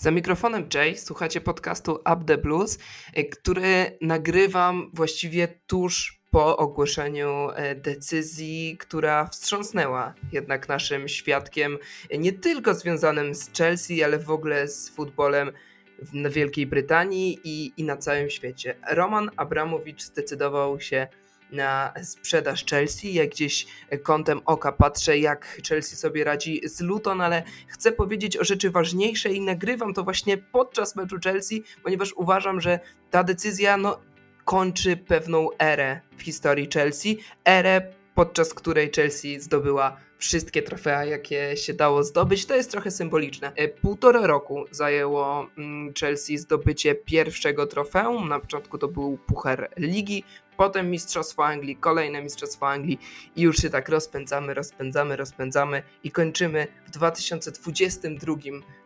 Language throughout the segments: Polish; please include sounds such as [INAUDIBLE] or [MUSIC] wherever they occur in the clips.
Za mikrofonem Jay słuchacie podcastu Up the Blues, e, który nagrywam właściwie tuż po ogłoszeniu e, decyzji, która wstrząsnęła jednak naszym świadkiem, e, nie tylko związanym z Chelsea, ale w ogóle z futbolem w Wielkiej Brytanii i, i na całym świecie. Roman Abramowicz zdecydował się na sprzedaż Chelsea. Jak gdzieś kątem oka patrzę, jak Chelsea sobie radzi z Luton, ale chcę powiedzieć o rzeczy ważniejszej i nagrywam to właśnie podczas meczu Chelsea, ponieważ uważam, że ta decyzja no, kończy pewną erę w historii Chelsea. Erę, podczas której Chelsea zdobyła wszystkie trofea, jakie się dało zdobyć. To jest trochę symboliczne. E, półtora roku zajęło mm, Chelsea zdobycie pierwszego trofeum. Na początku to był Puchar Ligi, potem Mistrzostwo Anglii, kolejne Mistrzostwo Anglii i już się tak rozpędzamy, rozpędzamy, rozpędzamy i kończymy w 2022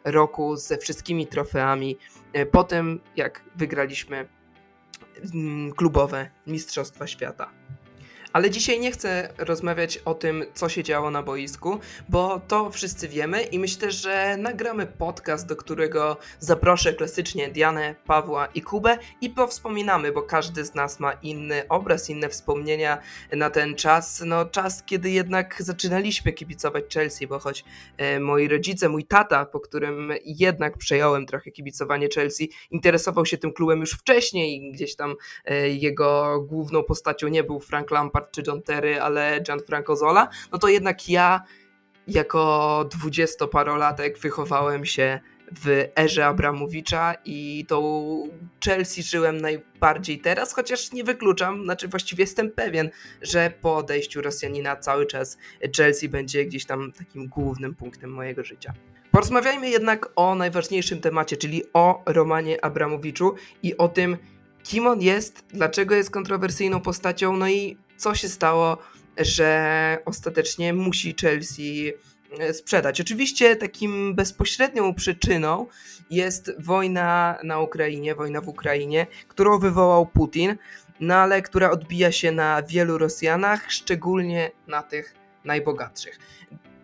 roku ze wszystkimi trofeami. E, potem jak wygraliśmy mm, klubowe Mistrzostwa Świata. Ale dzisiaj nie chcę rozmawiać o tym, co się działo na boisku, bo to wszyscy wiemy i myślę, że nagramy podcast, do którego zaproszę klasycznie Dianę, Pawła i Kubę i powspominamy, bo każdy z nas ma inny obraz, inne wspomnienia na ten czas. No, czas, kiedy jednak zaczynaliśmy kibicować Chelsea, bo choć e, moi rodzice, mój tata, po którym jednak przejąłem trochę kibicowanie Chelsea, interesował się tym klubem już wcześniej i gdzieś tam e, jego główną postacią nie był Frank Lampard, czy John Terry, ale Gianfranco Zola, no to jednak ja jako dwudziestoparolatek wychowałem się w erze Abramowicza i tą Chelsea żyłem najbardziej teraz, chociaż nie wykluczam, znaczy właściwie jestem pewien, że po odejściu Rosjanina cały czas Chelsea będzie gdzieś tam takim głównym punktem mojego życia. Porozmawiajmy jednak o najważniejszym temacie, czyli o Romanie Abramowiczu i o tym, kim on jest, dlaczego jest kontrowersyjną postacią, no i co się stało, że ostatecznie musi Chelsea e, sprzedać. Oczywiście takim bezpośrednią przyczyną jest wojna na Ukrainie, wojna w Ukrainie, którą wywołał Putin, no ale która odbija się na wielu Rosjanach, szczególnie na tych najbogatszych.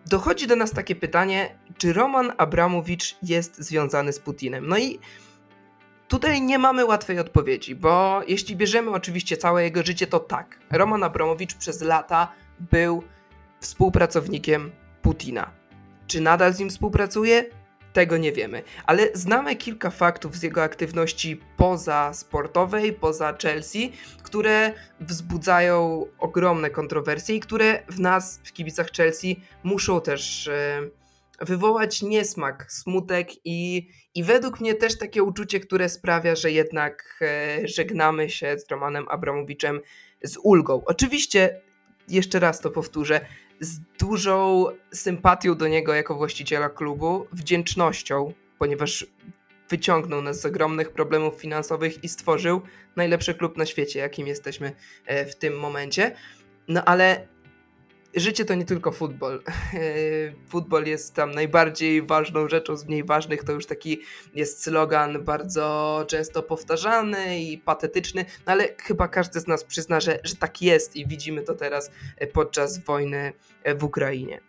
Dochodzi do nas takie pytanie, czy Roman Abramowicz jest związany z Putinem? No i Tutaj nie mamy łatwej odpowiedzi, bo jeśli bierzemy oczywiście całe jego życie, to tak. Roman Abramowicz przez lata był współpracownikiem Putina. Czy nadal z nim współpracuje? Tego nie wiemy, ale znamy kilka faktów z jego aktywności poza sportowej, poza Chelsea, które wzbudzają ogromne kontrowersje i które w nas, w kibicach Chelsea, muszą też e, wywołać niesmak, smutek i, i według mnie też takie uczucie, które sprawia, że jednak e, żegnamy się z Romanem Abramowiczem z ulgą. Oczywiście, jeszcze raz to powtórzę, z dużą sympatią do niego jako właściciela klubu, wdzięcznością, ponieważ wyciągnął nas z ogromnych problemów finansowych i stworzył najlepszy klub na świecie, jakim jesteśmy e, w tym momencie. No ale życie to nie tylko futbol. [LAUGHS] Futbol jest tam najbardziej ważną rzeczą, z mniej ważnych to już taki jest slogan bardzo często powtarzany i patetyczny, no ale chyba każdy z nas przyzna, że, że tak jest i widzimy to teraz podczas wojny w Ukrainie.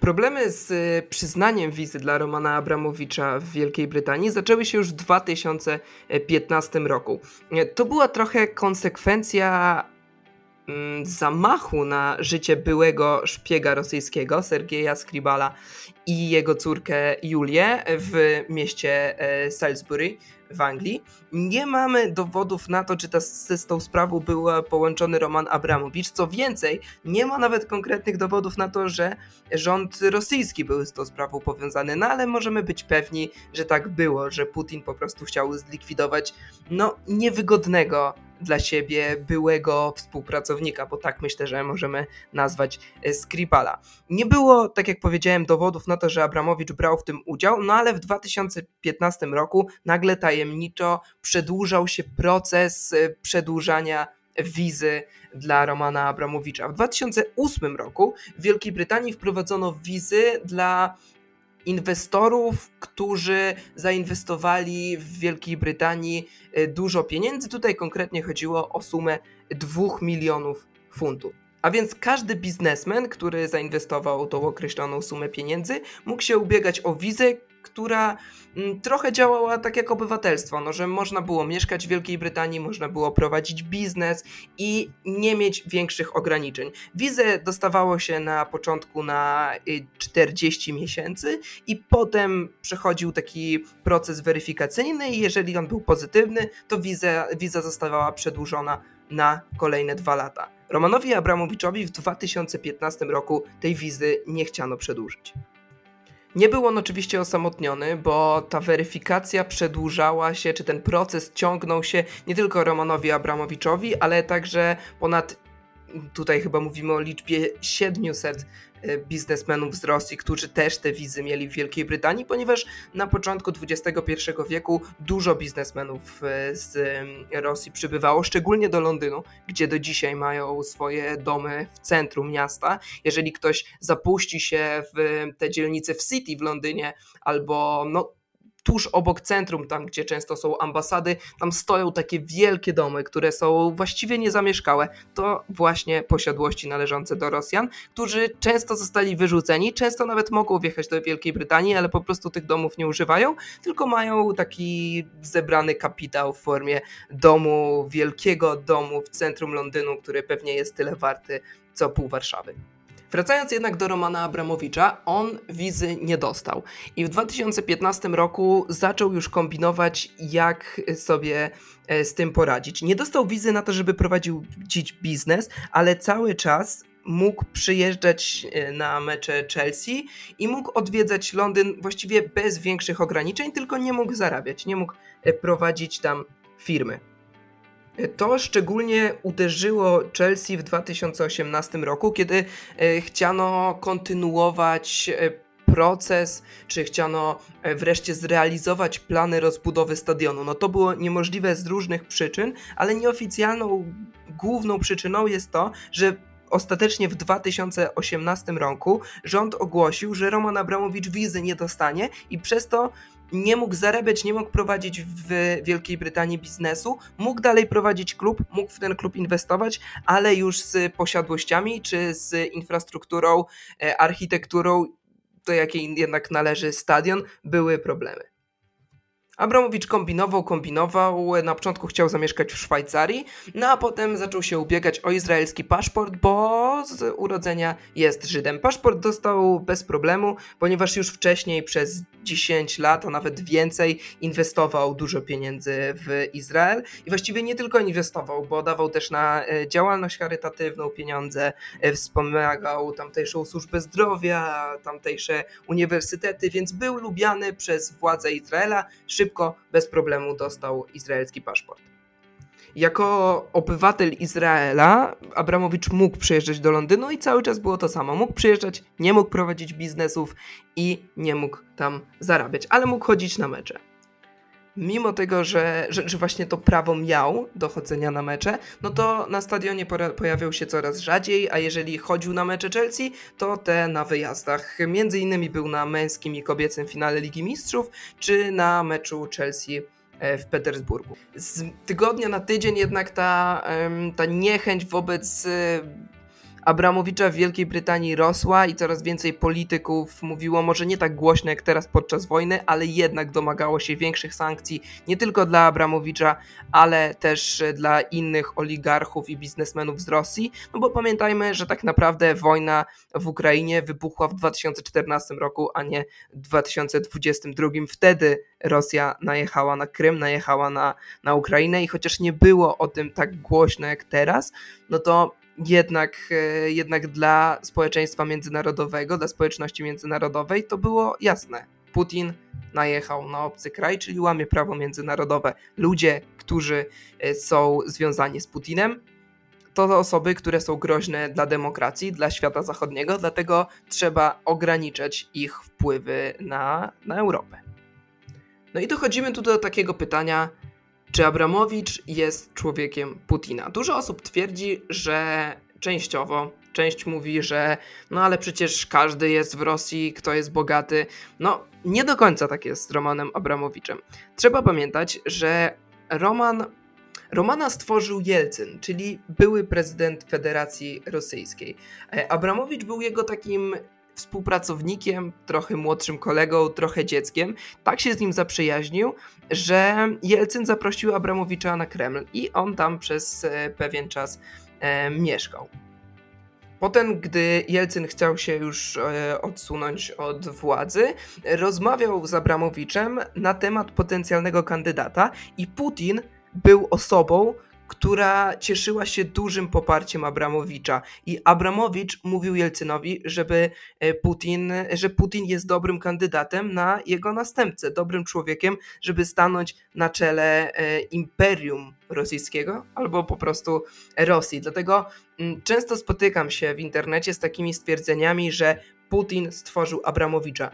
Problemy z przyznaniem wizy dla Romana Abramowicza w Wielkiej Brytanii zaczęły się już w 2015 roku. To była trochę konsekwencja zamachu na życie byłego szpiega rosyjskiego Sergieja Skribala i jego córkę Julię w mieście e, Salisbury w Anglii. Nie mamy dowodów na to, czy ta, z tą sprawą był połączony Roman Abramowicz. Co więcej, nie ma nawet konkretnych dowodów na to, że rząd rosyjski był z tą sprawą powiązany, no ale możemy być pewni, że tak było, że Putin po prostu chciał zlikwidować no niewygodnego dla siebie byłego współpracownika, bo tak myślę, że możemy nazwać e, Skripala. Nie było, tak jak powiedziałem, dowodów na to, że Abramowicz brał w tym udział, no ale w 2015 roku nagle tajemniczo przedłużał się proces e, przedłużania wizy dla Romana Abramowicza. W 2008 roku w Wielkiej Brytanii wprowadzono wizy dla inwestorów, którzy zainwestowali w Wielkiej Brytanii e, dużo pieniędzy. Tutaj konkretnie chodziło o sumę 2 milionów funtów. A więc każdy biznesmen, który zainwestował tą określoną sumę pieniędzy, mógł się ubiegać o wizę, która mm, trochę działała tak jak obywatelstwo, no, że można było mieszkać w Wielkiej Brytanii, można było prowadzić biznes i nie mieć większych ograniczeń. Wizę dostawało się na początku na 40 y, miesięcy i potem przechodził taki proces weryfikacyjny i jeżeli on był pozytywny, to wiza, wiza zostawała przedłużona na kolejne dwa lata. Romanowi Abramowiczowi w 2015 roku tej wizy nie chciano przedłużyć. Nie był on oczywiście osamotniony, bo ta weryfikacja przedłużała się, czy ten proces ciągnął się nie tylko Romanowi Abramowiczowi, ale także ponad tutaj chyba mówimy o liczbie 700 e, biznesmenów z Rosji, którzy też te wizy mieli w Wielkiej Brytanii, ponieważ na początku XXI wieku dużo biznesmenów e, z Rosji przybywało, szczególnie do Londynu, gdzie do dzisiaj mają swoje domy w centrum miasta. Jeżeli ktoś zapuści się w te dzielnice w City w Londynie albo no, tuż obok centrum, tam gdzie często są ambasady, tam stoją takie wielkie domy, które są właściwie niezamieszkałe. To właśnie posiadłości należące do Rosjan, którzy często zostali wyrzuceni, często nawet mogą wjechać do Wielkiej Brytanii, ale po prostu tych domów nie używają, tylko mają taki zebrany kapitał w formie domu, wielkiego domu w centrum Londynu, który pewnie jest tyle warty co pół Warszawy. Wracając jednak do Romana Abramowicza, on wizy nie dostał. I w 2015 roku zaczął już kombinować, jak sobie e, z tym poradzić. Nie dostał wizy na to, żeby prowadzić biznes, ale cały czas mógł przyjeżdżać e, na mecze Chelsea i mógł odwiedzać Londyn właściwie bez większych ograniczeń, tylko nie mógł zarabiać, nie mógł e, prowadzić tam firmy. To szczególnie uderzyło Chelsea w 2018 roku, kiedy e, chciano kontynuować e, proces, czy chciano e, wreszcie zrealizować plany rozbudowy stadionu. No to było niemożliwe z różnych przyczyn, ale nieoficjalną główną przyczyną jest to, że Ostatecznie w 2018 roku rząd ogłosił, że Roman Abramowicz wizy nie dostanie i przez to nie mógł zarabiać, nie mógł prowadzić w Wielkiej Brytanii biznesu, mógł dalej prowadzić klub, mógł w ten klub inwestować, ale już z posiadłościami czy z infrastrukturą, e, architekturą, do jakiej jednak należy stadion, były problemy. Abramowicz kombinował, kombinował, na początku chciał zamieszkać w Szwajcarii, no a potem zaczął się ubiegać o izraelski paszport, bo z urodzenia jest Żydem. Paszport dostał bez problemu, ponieważ już wcześniej przez 10 lat, a nawet więcej, inwestował dużo pieniędzy w Izrael i właściwie nie tylko inwestował, bo dawał też na e, działalność charytatywną pieniądze, e, wspomagał tamtejszą służbę zdrowia, tamtejsze uniwersytety, więc był lubiany przez władze Izraela, bez problemu dostał izraelski paszport. Jako obywatel Izraela Abramowicz mógł przyjeżdżać do Londynu i cały czas było to samo. Mógł przyjeżdżać, nie mógł prowadzić biznesów i nie mógł tam zarabiać, ale mógł chodzić na mecze. Mimo tego, że, że, że właśnie to prawo miał do chodzenia na mecze, no to na stadionie pojawiał się coraz rzadziej, a jeżeli chodził na mecze Chelsea, to te na wyjazdach. Między innymi był na męskim i kobiecym finale Ligi Mistrzów, czy na meczu Chelsea E, w Petersburgu. Z tygodnia na tydzień jednak ta, ta niechęć wobec e, Abramowicza w Wielkiej Brytanii rosła i coraz więcej polityków mówiło, może nie tak głośno jak teraz podczas wojny, ale jednak domagało się większych sankcji nie tylko dla Abramowicza, ale też dla innych oligarchów i biznesmenów z Rosji. No bo pamiętajmy, że tak naprawdę wojna w Ukrainie wybuchła w 2014 roku, a nie w 2022. Wtedy Rosja najechała na Krym, najechała na, na Ukrainę i chociaż nie było o tym tak głośno jak teraz, no to jednak, e, jednak dla społeczeństwa międzynarodowego, dla społeczności międzynarodowej to było jasne. Putin najechał na obcy kraj, czyli łamie prawo międzynarodowe. Ludzie, którzy e, są związani z Putinem, to osoby, które są groźne dla demokracji, dla świata zachodniego, dlatego trzeba ograniczać ich wpływy na, na Europę. No i dochodzimy tu do takiego pytania, czy Abramowicz jest człowiekiem Putina? Dużo osób twierdzi, że częściowo. Część mówi, że no ale przecież każdy jest w Rosji, kto jest bogaty. No, nie do końca tak jest z Romanem Abramowiczem. Trzeba pamiętać, że Roman Romana stworzył Jelcyn, czyli były prezydent Federacji Rosyjskiej. E, Abramowicz był jego takim współpracownikiem, trochę młodszym kolegą, trochę dzieckiem. Tak się z nim zaprzyjaźnił, że Jelcyn zaprosił Abramowicza na Kreml i on tam przez e, pewien czas e, mieszkał. Potem, gdy Jelcyn chciał się już e, odsunąć od władzy, rozmawiał z Abramowiczem na temat potencjalnego kandydata i Putin był osobą, która cieszyła się dużym poparciem Abramowicza. I Abramowicz mówił Jelcynowi, żeby e, Putin, że Putin jest dobrym kandydatem na jego następcę, dobrym człowiekiem, żeby stanąć na czele e, imperium rosyjskiego albo po prostu Rosji. Dlatego mm, często spotykam się w internecie z takimi stwierdzeniami, że Putin stworzył Abramowicza.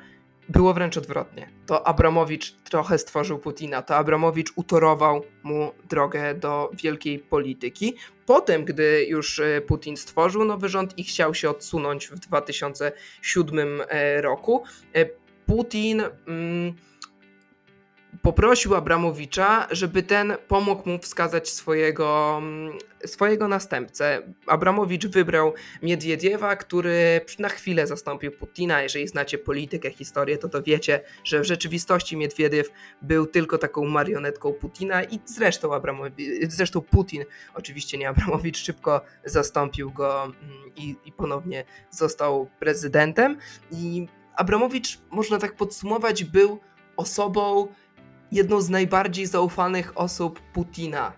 Było wręcz odwrotnie. To Abramowicz trochę stworzył Putina, to Abramowicz utorował mu drogę do wielkiej polityki. Potem, gdy już e, Putin stworzył nowy rząd i chciał się odsunąć w 2007 e, roku, e, Putin. Mm, poprosił Abramowicza, żeby ten pomógł mu wskazać swojego, mm, swojego następcę. Abramowicz wybrał Miedwiediewa, który na chwilę zastąpił Putina. Jeżeli znacie politykę, historię, to to wiecie, że w rzeczywistości Miedwiediew był tylko taką marionetką Putina i zresztą Abramowicz, zresztą Putin, oczywiście nie Abramowicz, szybko zastąpił go mm, i, i ponownie został prezydentem. I Abramowicz, można tak podsumować, był osobą, jedną z najbardziej zaufanych osób Putina.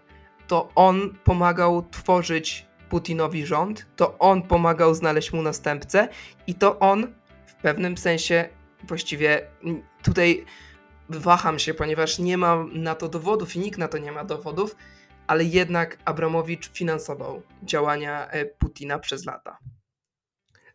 To on pomagał tworzyć Putinowi rząd, to on pomagał znaleźć mu następcę i to on w pewnym sensie właściwie tutaj waham się, ponieważ nie ma na to dowodów i nikt na to nie ma dowodów, ale jednak Abramowicz finansował działania e, Putina przez lata.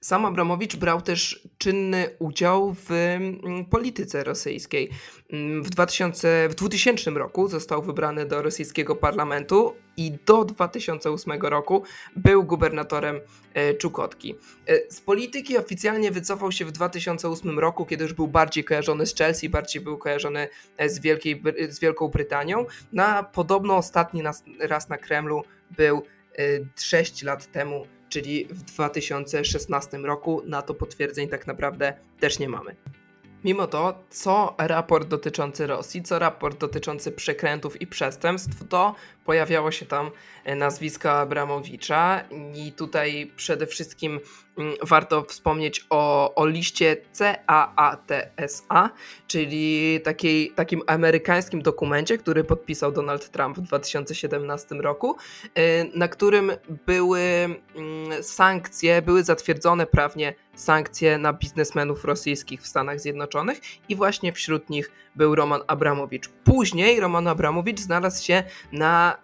Sam Abramowicz brał też czynny udział w mm, polityce rosyjskiej. Mm, w, 2000, w 2000 roku został wybrany do rosyjskiego parlamentu i do 2008 roku był gubernatorem e, Czukotki. E, z polityki oficjalnie wycofał się w 2008 roku, kiedy już był bardziej kojarzony z Chelsea, bardziej był kojarzony e, z, Wielkiej, z Wielką Brytanią. Na podobno ostatni raz na Kremlu był 6 lat temu czyli w 2016 roku. Na to potwierdzeń tak naprawdę też nie mamy. Mimo to, co raport dotyczący Rosji, co raport dotyczący przekrętów i przestępstw, to pojawiało się tam e, nazwisko Abramowicza i tutaj przede wszystkim mm, warto wspomnieć o, o liście CAATSA, czyli takiej, takim amerykańskim dokumencie, który podpisał Donald Trump w 2017 roku, e, na którym były mm, sankcje, były zatwierdzone prawnie sankcje na biznesmenów rosyjskich w Stanach Zjednoczonych i właśnie wśród nich był Roman Abramowicz. Później Roman Abramowicz znalazł się na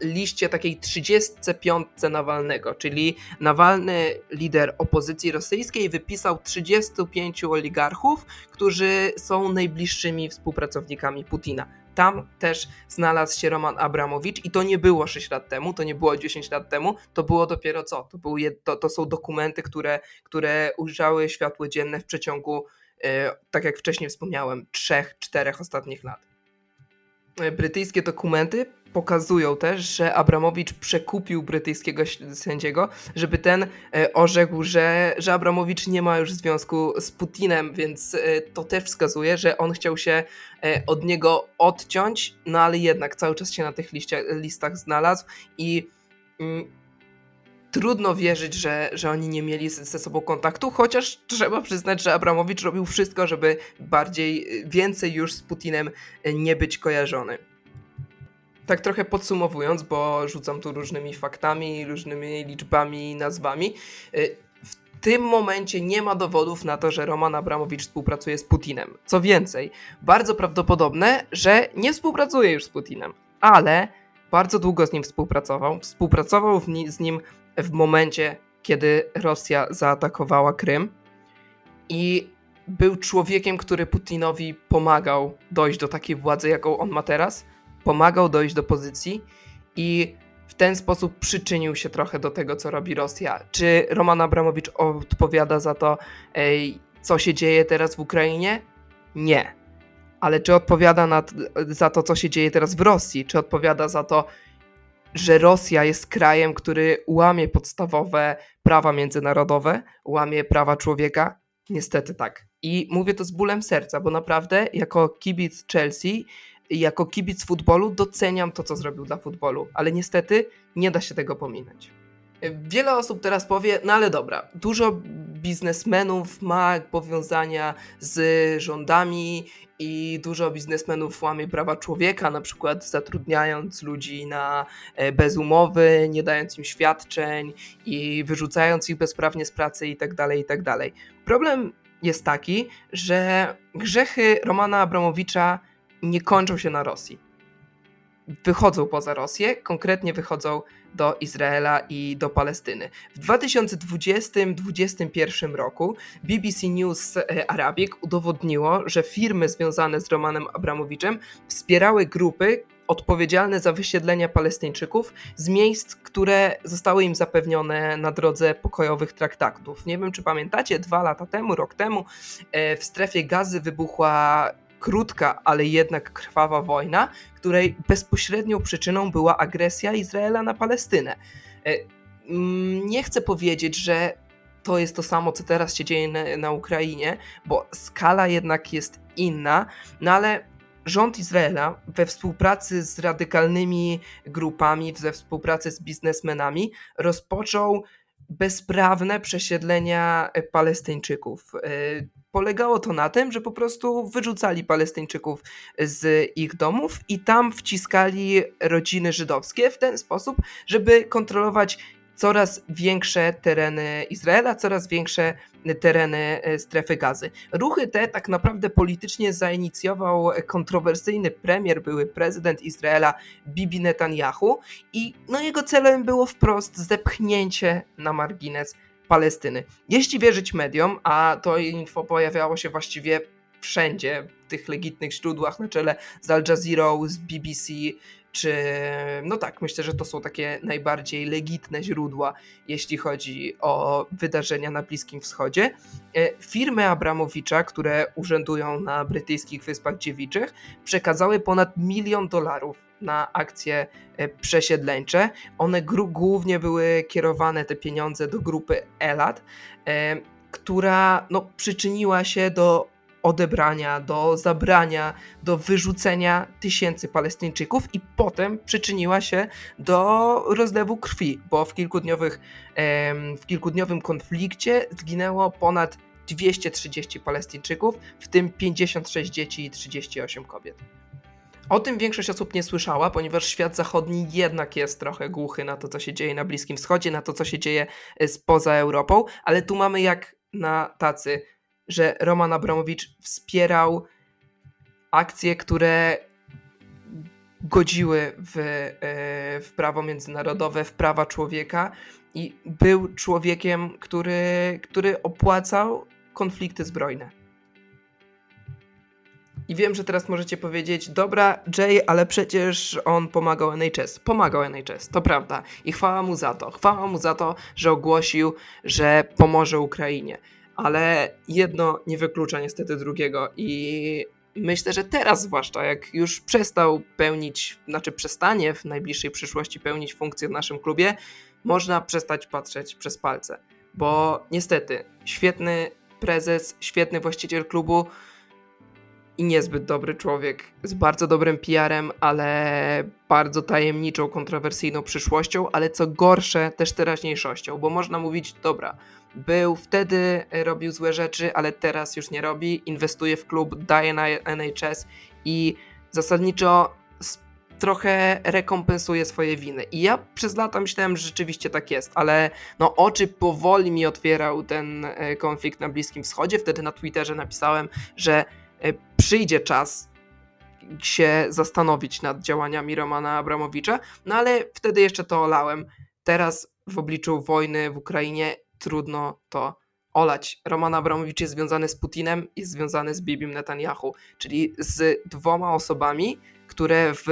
liście takiej 35 Nawalnego, czyli Nawalny, lider opozycji rosyjskiej, wypisał 35 oligarchów, którzy są najbliższymi współpracownikami Putina. Tam też znalazł się Roman Abramowicz i to nie było 6 lat temu, to nie było 10 lat temu, to było dopiero co? To, był to, to są dokumenty, które, które ujrzały światło dzienne w przeciągu, tak jak wcześniej wspomniałem, 3-4 ostatnich lat. E, brytyjskie dokumenty pokazują też, że Abramowicz przekupił brytyjskiego sędziego, żeby ten e, orzekł, że, że Abramowicz nie ma już związku z Putinem, więc e, to też wskazuje, że on chciał się od niego odciąć, no ale jednak cały czas się na tych listach znalazł i mm, trudno wierzyć, że, że oni nie mieli ze sobą kontaktu, chociaż trzeba przyznać, że Abramowicz robił wszystko, żeby bardziej, więcej już z Putinem nie być kojarzony. Tak trochę podsumowując, bo rzucam tu różnymi faktami, różnymi liczbami, nazwami. W tym momencie nie ma dowodów na to, że Roman Abramowicz współpracuje z Putinem. Co więcej, bardzo prawdopodobne, że nie współpracuje już z Putinem, ale bardzo długo z nim współpracował. Współpracował z nim w momencie, kiedy Rosja zaatakowała Krym i był człowiekiem, który Putinowi pomagał dojść do takiej władzy, jaką on ma teraz, pomagał dojść do pozycji i w ten sposób przyczynił się trochę do tego, co robi Rosja. Czy Roman Abramowicz odpowiada za to, co się dzieje teraz w Ukrainie? Nie. Ale czy odpowiada za to, co się dzieje teraz w Rosji? Czy odpowiada za to, że Rosja jest krajem, który łamie podstawowe prawa międzynarodowe, łamie prawa człowieka? Niestety tak. I mówię to z bólem serca, bo naprawdę jako kibic Chelsea, jako kibic futbolu doceniam to, co zrobił dla futbolu, ale niestety nie da się tego pominąć. Wiele osób teraz powie, no ale dobra, dużo biznesmenów ma powiązania z rządami i dużo biznesmenów łamie prawa człowieka, na przykład zatrudniając ludzi na e, bez umowy, nie dając im świadczeń i wyrzucając ich bezprawnie z pracy itd., tak itd. Tak Problem jest taki, że grzechy Romana Abramowicza nie kończą się na Rosji. Wychodzą poza Rosję, konkretnie wychodzą do Izraela i do Palestyny. W 2020-2021 roku BBC News e, Arabic udowodniło, że firmy związane z Romanem Abramowiczem wspierały grupy, odpowiedzialne za wysiedlenia Palestyńczyków z miejsc, które zostały im zapewnione na drodze pokojowych traktatów. Nie wiem, czy pamiętacie, dwa lata temu, rok temu e, w strefie gazy wybuchła krótka, ale jednak krwawa wojna, której bezpośrednią przyczyną była agresja Izraela na Palestynę. E, mm, nie chcę powiedzieć, że to jest to samo, co teraz się dzieje na, Ukrainie, bo skala jednak jest inna, no ale rząd Izraela we współpracy z radykalnymi grupami, we współpracy z biznesmenami rozpoczął bezprawne przesiedlenia Palestyńczyków. E, polegało to na tym, że po prostu wyrzucali Palestyńczyków z ich domów i tam wciskali rodziny żydowskie w ten sposób, żeby kontrolować coraz większe tereny Izraela, coraz większe tereny e, strefy gazy. Ruchy te tak naprawdę politycznie zainicjował kontrowersyjny premier, były prezydent Izraela Bibi Netanyahu i no jego celem było wprost zepchnięcie na margines Palestyny. Jeśli wierzyć mediom, a to info pojawiało się właściwie wszędzie, w tych legitnych źródłach na czele z Al Jazeera, z BBC, czy no tak, myślę, że to są takie najbardziej legitne źródła, jeśli chodzi o wydarzenia na Bliskim Wschodzie. E, firmy Abramowicza, które urzędują na brytyjskich Wyspach Dziewiczych, przekazały ponad milion dolarów na akcje e, przesiedleńcze. One głównie były kierowane, te pieniądze, do grupy Elat, e, która no, przyczyniła się do odebrania, do zabrania, do wyrzucenia tysięcy Palestyńczyków i potem przyczyniła się do rozlewu krwi, bo w, kilkudniowych, w kilkudniowym konflikcie zginęło ponad 230 Palestyńczyków, w tym 56 dzieci i 38 kobiet. O tym większość osób nie słyszała, ponieważ świat zachodni jednak jest trochę głuchy na to, co się dzieje na Bliskim Wschodzie, na to, co się dzieje e, spoza Europą, ale tu mamy jak na tacy że Roman Abramowicz wspierał akcje, które godziły w, e, w prawo międzynarodowe, w prawa człowieka i był człowiekiem, który, który opłacał konflikty zbrojne. I wiem, że teraz możecie powiedzieć, dobra, Jay, ale przecież on pomagał NHS. Pomagał NHS, to prawda. I chwała mu za to. Chwała mu za to, że ogłosił, że pomoże Ukrainie ale jedno nie wyklucza niestety drugiego i myślę, że teraz zwłaszcza, jak już przestał pełnić, znaczy przestanie w najbliższej przyszłości pełnić funkcję w naszym klubie, można przestać patrzeć przez palce, bo niestety świetny prezes, świetny właściciel klubu i niezbyt dobry człowiek z bardzo dobrym PR-em, ale bardzo tajemniczą, kontrowersyjną przyszłością, ale co gorsze też teraźniejszością, bo można mówić, dobra, był wtedy, robił złe rzeczy, ale teraz już nie robi, inwestuje w klub, daje na NHS i zasadniczo trochę rekompensuje swoje winy. I ja przez lata myślałem, że rzeczywiście tak jest, ale no oczy powoli mi otwierał ten e, konflikt na Bliskim Wschodzie. Wtedy na Twitterze napisałem, że przyjdzie czas się zastanowić nad działaniami Romana Abramowicza, no ale wtedy jeszcze to olałem. Teraz w obliczu wojny w Ukrainie trudno to olać. Roman Abramowicz jest związany z Putinem, jest związany z Bibim Netanyahu, czyli z dwoma osobami, które w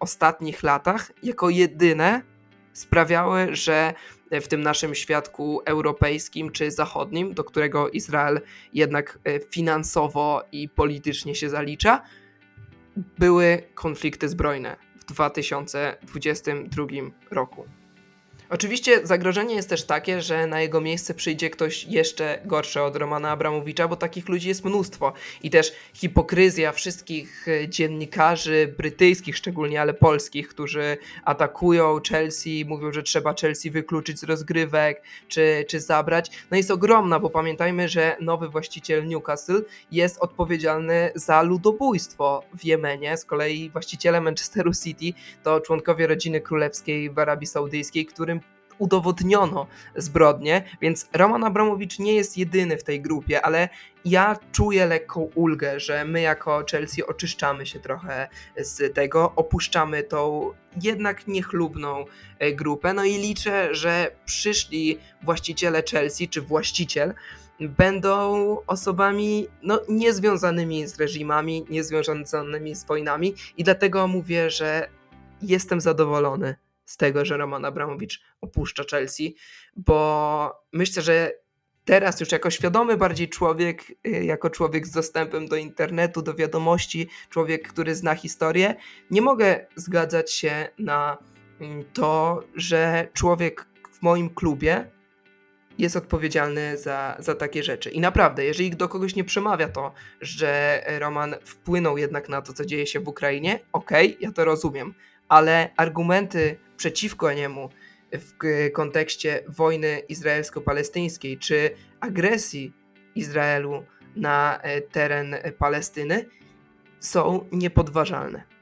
ostatnich latach jako jedyne sprawiały, że w tym naszym świadku europejskim czy zachodnim, do którego Izrael jednak e, finansowo i politycznie się zalicza, były konflikty zbrojne w 2022 roku. Oczywiście zagrożenie jest też takie, że na jego miejsce przyjdzie ktoś jeszcze gorszy od Romana Abramowicza, bo takich ludzi jest mnóstwo. I też hipokryzja wszystkich e, dziennikarzy brytyjskich szczególnie, ale polskich, którzy atakują Chelsea, mówią, że trzeba Chelsea wykluczyć z rozgrywek, czy, czy zabrać, no jest ogromna, bo pamiętajmy, że nowy właściciel Newcastle jest odpowiedzialny za ludobójstwo w Jemenie. Z kolei właścicielem Manchesteru City to członkowie rodziny królewskiej w Arabii Saudyjskiej, którym udowodniono zbrodnie, więc Roman Abramowicz nie jest jedyny w tej grupie, ale ja czuję lekką ulgę, że my jako Chelsea oczyszczamy się trochę z tego, opuszczamy tą jednak niechlubną e, grupę, no i liczę, że przyszli właściciele Chelsea, czy właściciel, będą osobami no, niezwiązanymi z reżimami, niezwiązanymi z wojnami i dlatego mówię, że jestem zadowolony z tego, że Roman Abramowicz opuszcza Chelsea, bo myślę, że teraz już jako świadomy bardziej człowiek, y, jako człowiek z dostępem do internetu, do wiadomości, człowiek, który zna historię, nie mogę zgadzać się na mm, to, że człowiek w moim klubie jest odpowiedzialny za, za takie rzeczy. I naprawdę, jeżeli do kogoś nie przemawia to, że Roman wpłynął jednak na to, co dzieje się w Ukrainie, okej, okay, ja to rozumiem, ale argumenty przeciwko niemu w kontekście wojny izraelsko-palestyńskiej czy agresji Izraelu na e, teren Palestyny są niepodważalne.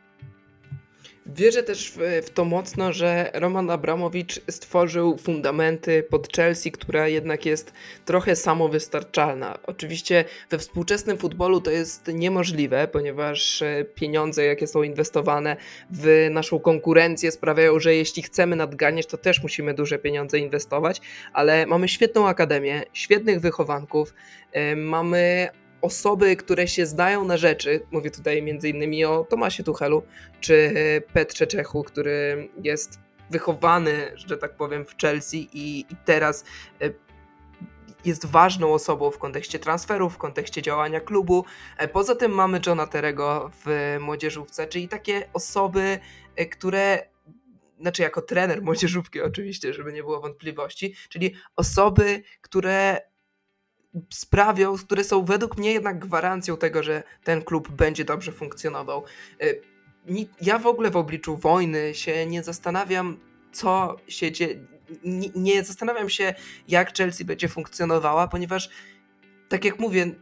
Wierzę też w, w, to mocno, że Roman Abramowicz stworzył fundamenty pod Chelsea, która jednak jest trochę samowystarczalna. Oczywiście we współczesnym futbolu to jest niemożliwe, ponieważ e, pieniądze, jakie są inwestowane w naszą konkurencję, sprawiają, że jeśli chcemy nadganiać, to też musimy duże pieniądze inwestować, ale mamy świetną akademię, świetnych wychowanków, e, mamy osoby, które się znają na rzeczy, mówię tutaj między innymi o Tomasie Tuchelu, czy Petrze Czechu, który jest wychowany, że tak powiem, w Chelsea i, i teraz e, jest ważną osobą w kontekście transferów, w kontekście działania klubu. E, poza tym mamy Johna Terego w młodzieżówce, czyli takie osoby, e, które znaczy jako trener młodzieżówki oczywiście, żeby nie było wątpliwości, czyli osoby, które sprawią, które są według mnie jednak gwarancją tego, że ten klub będzie dobrze funkcjonował. Y, ja w ogóle w obliczu wojny się nie zastanawiam, co się dzieje. Nie, zastanawiam się, jak Chelsea będzie funkcjonowała, ponieważ, tak jak mówię,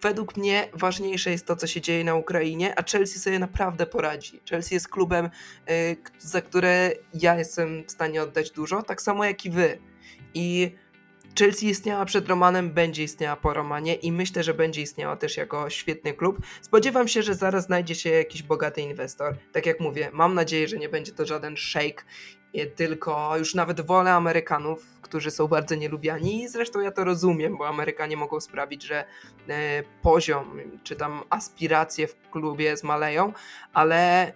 według mnie ważniejsze jest to, co się dzieje na Ukrainie, a Chelsea sobie naprawdę poradzi. Chelsea jest klubem, y, za które ja jestem w stanie oddać dużo, tak samo jak i wy. I Chelsea istniała przed Romanem, będzie istniała po Romanie i myślę, że będzie istniała też jako świetny klub. Spodziewam się, że zaraz znajdzie się jakiś bogaty inwestor. Tak jak mówię, mam nadzieję, że nie będzie to żaden shake, tylko już nawet wolę Amerykanów, którzy są bardzo nielubiani i zresztą ja to rozumiem, bo Amerykanie mogą sprawić, że e, poziom czy tam aspiracje w klubie zmaleją, ale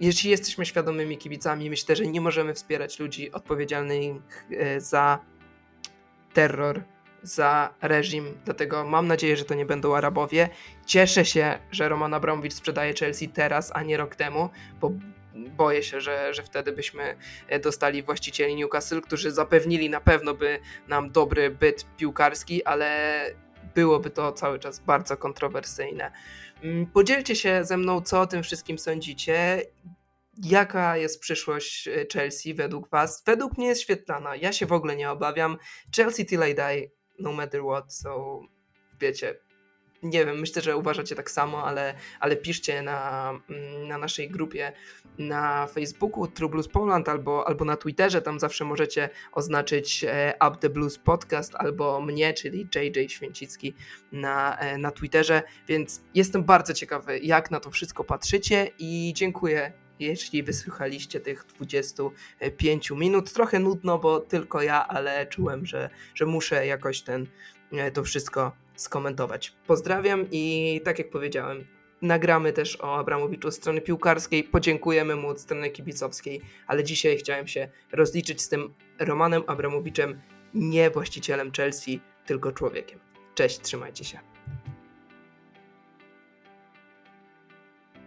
jeśli jesteśmy świadomymi kibicami, myślę, że nie możemy wspierać ludzi odpowiedzialnych e, za terror, za reżim, dlatego mam nadzieję, że to nie będą Arabowie. Cieszę się, że Roman Abramowicz sprzedaje Chelsea teraz, a nie rok temu, bo boję się, że, że wtedy byśmy dostali właścicieli Newcastle, którzy zapewnili na pewno by nam dobry byt piłkarski, ale byłoby to cały czas bardzo kontrowersyjne. Mm, podzielcie się ze mną, co o tym wszystkim sądzicie. Jaka jest przyszłość e, Chelsea według Was? Według mnie jest świetlana. Ja się w ogóle nie obawiam. Chelsea till I die, no matter what. So, wiecie, nie wiem, myślę, że uważacie tak samo, ale, ale piszcie na, mm, na naszej grupie na Facebooku True Blues Poland albo, albo na Twitterze, tam zawsze możecie oznaczyć e, Up the Blues Podcast albo mnie, czyli JJ Święcicki na, e, na Twitterze, więc jestem bardzo ciekawy, jak na to wszystko patrzycie i dziękuję jeśli wysłuchaliście tych 25 minut. Trochę nudno, bo tylko ja, ale czułem, że, że muszę jakoś ten, e, to wszystko skomentować. Pozdrawiam i tak jak powiedziałem, nagramy też o Abramowiczu z strony piłkarskiej, podziękujemy mu od strony kibicowskiej, ale dzisiaj chciałem się rozliczyć z tym Romanem Abramowiczem, nie właścicielem Chelsea, tylko człowiekiem. Cześć, trzymajcie się.